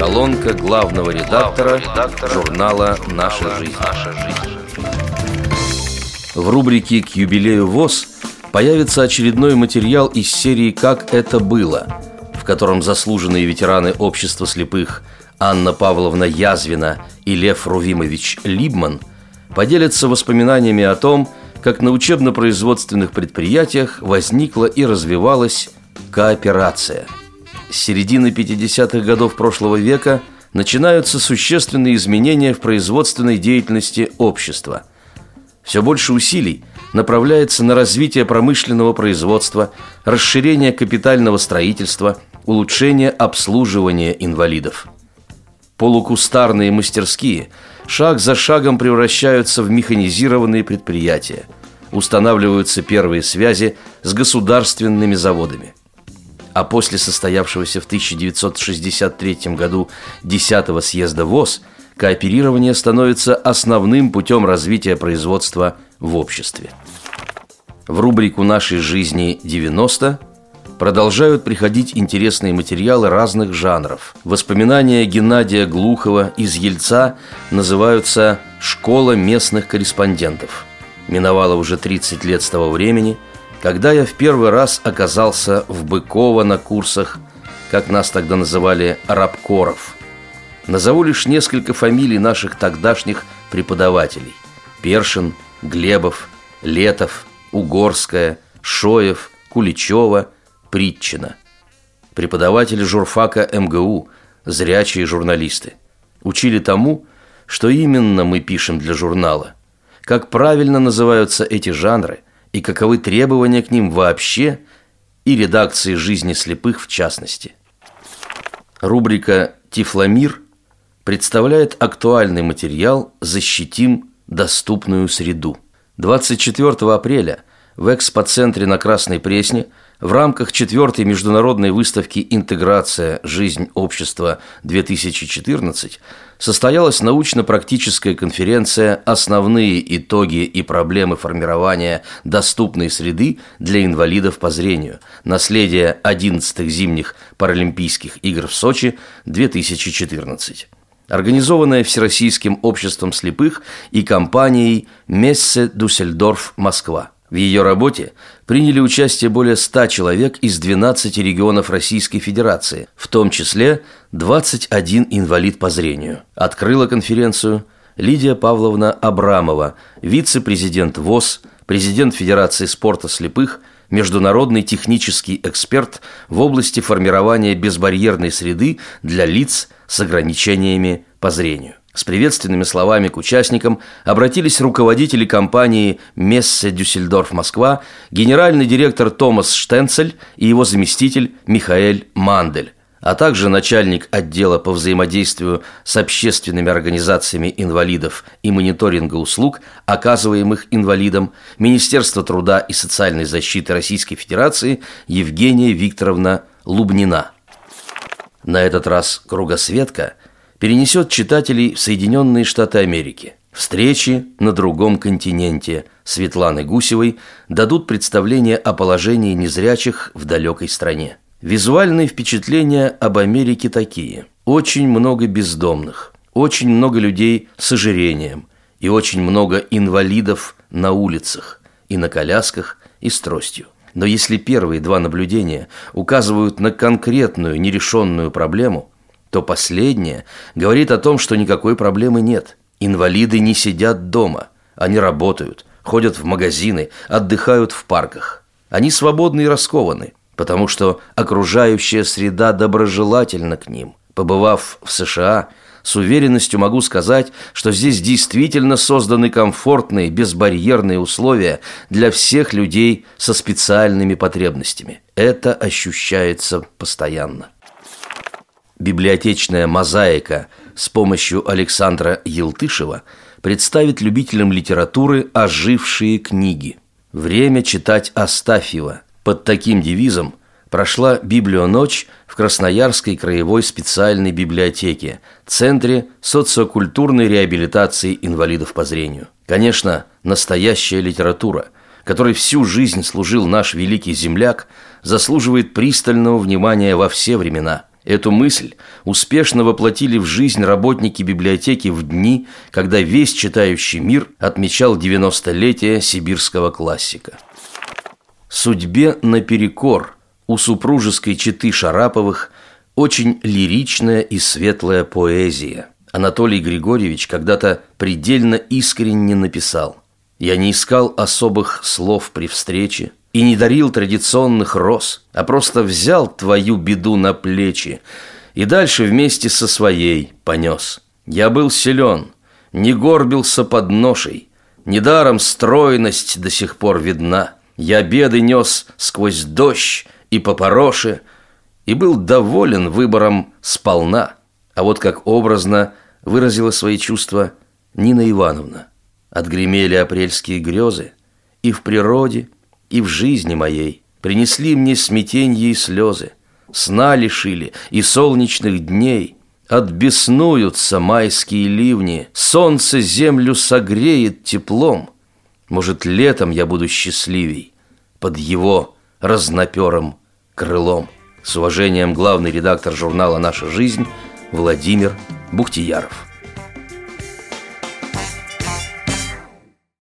Колонка главного редактора, редактора журнала «Наша жизнь». «Наша жизнь». В рубрике «К юбилею ВОЗ» появится очередной материал из серии «Как это было», в котором заслуженные ветераны общества слепых Анна Павловна Язвина и Лев Рувимович Либман поделятся воспоминаниями о том, как на учебно-производственных предприятиях возникла и развивалась кооперация. С середины 50-х годов прошлого века начинаются существенные изменения в производственной деятельности общества. Все больше усилий направляется на развитие промышленного производства, расширение капитального строительства, улучшение обслуживания инвалидов. Полукустарные мастерские шаг за шагом превращаются в механизированные предприятия. Устанавливаются первые связи с государственными заводами. А после состоявшегося в 1963 году 10-го съезда ВОЗ кооперирование становится основным путем развития производства в обществе. В рубрику «Нашей жизни 90» продолжают приходить интересные материалы разных жанров. Воспоминания Геннадия Глухова из Ельца называются «Школа местных корреспондентов». Миновало уже 30 лет с того времени, когда я в первый раз оказался в Быково на курсах, как нас тогда называли, рабкоров. Назову лишь несколько фамилий наших тогдашних преподавателей. Першин – Глебов, Летов, Угорская, Шоев, Куличева, Притчина. Преподаватели журфака МГУ, зрячие журналисты. Учили тому, что именно мы пишем для журнала, как правильно называются эти жанры и каковы требования к ним вообще и редакции жизни слепых в частности. Рубрика «Тифломир» представляет актуальный материал «Защитим доступную среду. 24 апреля в экспоцентре на Красной Пресне в рамках четвертой международной выставки «Интеграция. Жизнь общества-2014» состоялась научно-практическая конференция «Основные итоги и проблемы формирования доступной среды для инвалидов по зрению. Наследие 11-х зимних Паралимпийских игр в Сочи 2014» организованная Всероссийским обществом слепых и компанией «Мессе Дюссельдорф Москва». В ее работе приняли участие более 100 человек из 12 регионов Российской Федерации, в том числе 21 инвалид по зрению. Открыла конференцию Лидия Павловна Абрамова, вице-президент ВОЗ, президент Федерации спорта слепых, международный технический эксперт в области формирования безбарьерной среды для лиц с ограничениями по зрению. С приветственными словами к участникам обратились руководители компании «Мессе Дюссельдорф Москва», генеральный директор Томас Штенцель и его заместитель Михаэль Мандель а также начальник отдела по взаимодействию с общественными организациями инвалидов и мониторинга услуг, оказываемых инвалидам, Министерства труда и социальной защиты Российской Федерации Евгения Викторовна Лубнина. На этот раз кругосветка перенесет читателей в Соединенные Штаты Америки. Встречи на другом континенте Светланы Гусевой дадут представление о положении незрячих в далекой стране. Визуальные впечатления об Америке такие. Очень много бездомных, очень много людей с ожирением и очень много инвалидов на улицах и на колясках и с тростью. Но если первые два наблюдения указывают на конкретную нерешенную проблему, то последнее говорит о том, что никакой проблемы нет. Инвалиды не сидят дома, они работают, ходят в магазины, отдыхают в парках. Они свободны и раскованы – потому что окружающая среда доброжелательна к ним. Побывав в США, с уверенностью могу сказать, что здесь действительно созданы комфортные, безбарьерные условия для всех людей со специальными потребностями. Это ощущается постоянно. Библиотечная мозаика с помощью Александра Елтышева представит любителям литературы ожившие книги. Время читать Астафьева – под таким девизом прошла библионочь в Красноярской краевой специальной библиотеке, Центре социокультурной реабилитации инвалидов по зрению. Конечно, настоящая литература, которой всю жизнь служил наш великий земляк, заслуживает пристального внимания во все времена. Эту мысль успешно воплотили в жизнь работники библиотеки в дни, когда весь читающий мир отмечал 90-летие сибирского классика. Судьбе наперекор у супружеской четы Шараповых очень лиричная и светлая поэзия. Анатолий Григорьевич когда-то предельно искренне написал «Я не искал особых слов при встрече, и не дарил традиционных роз, а просто взял твою беду на плечи и дальше вместе со своей понес. Я был силен, не горбился под ношей, недаром стройность до сих пор видна. Я беды нес сквозь дождь и по пороше, и был доволен выбором сполна. А вот как образно выразила свои чувства Нина Ивановна. Отгремели апрельские грезы, и в природе – и в жизни моей принесли мне смятенье и слезы, сна лишили и солнечных дней. Отбеснуются майские ливни, солнце землю согреет теплом. Может, летом я буду счастливей под его разноперым крылом. С уважением главный редактор журнала «Наша жизнь» Владимир Бухтияров.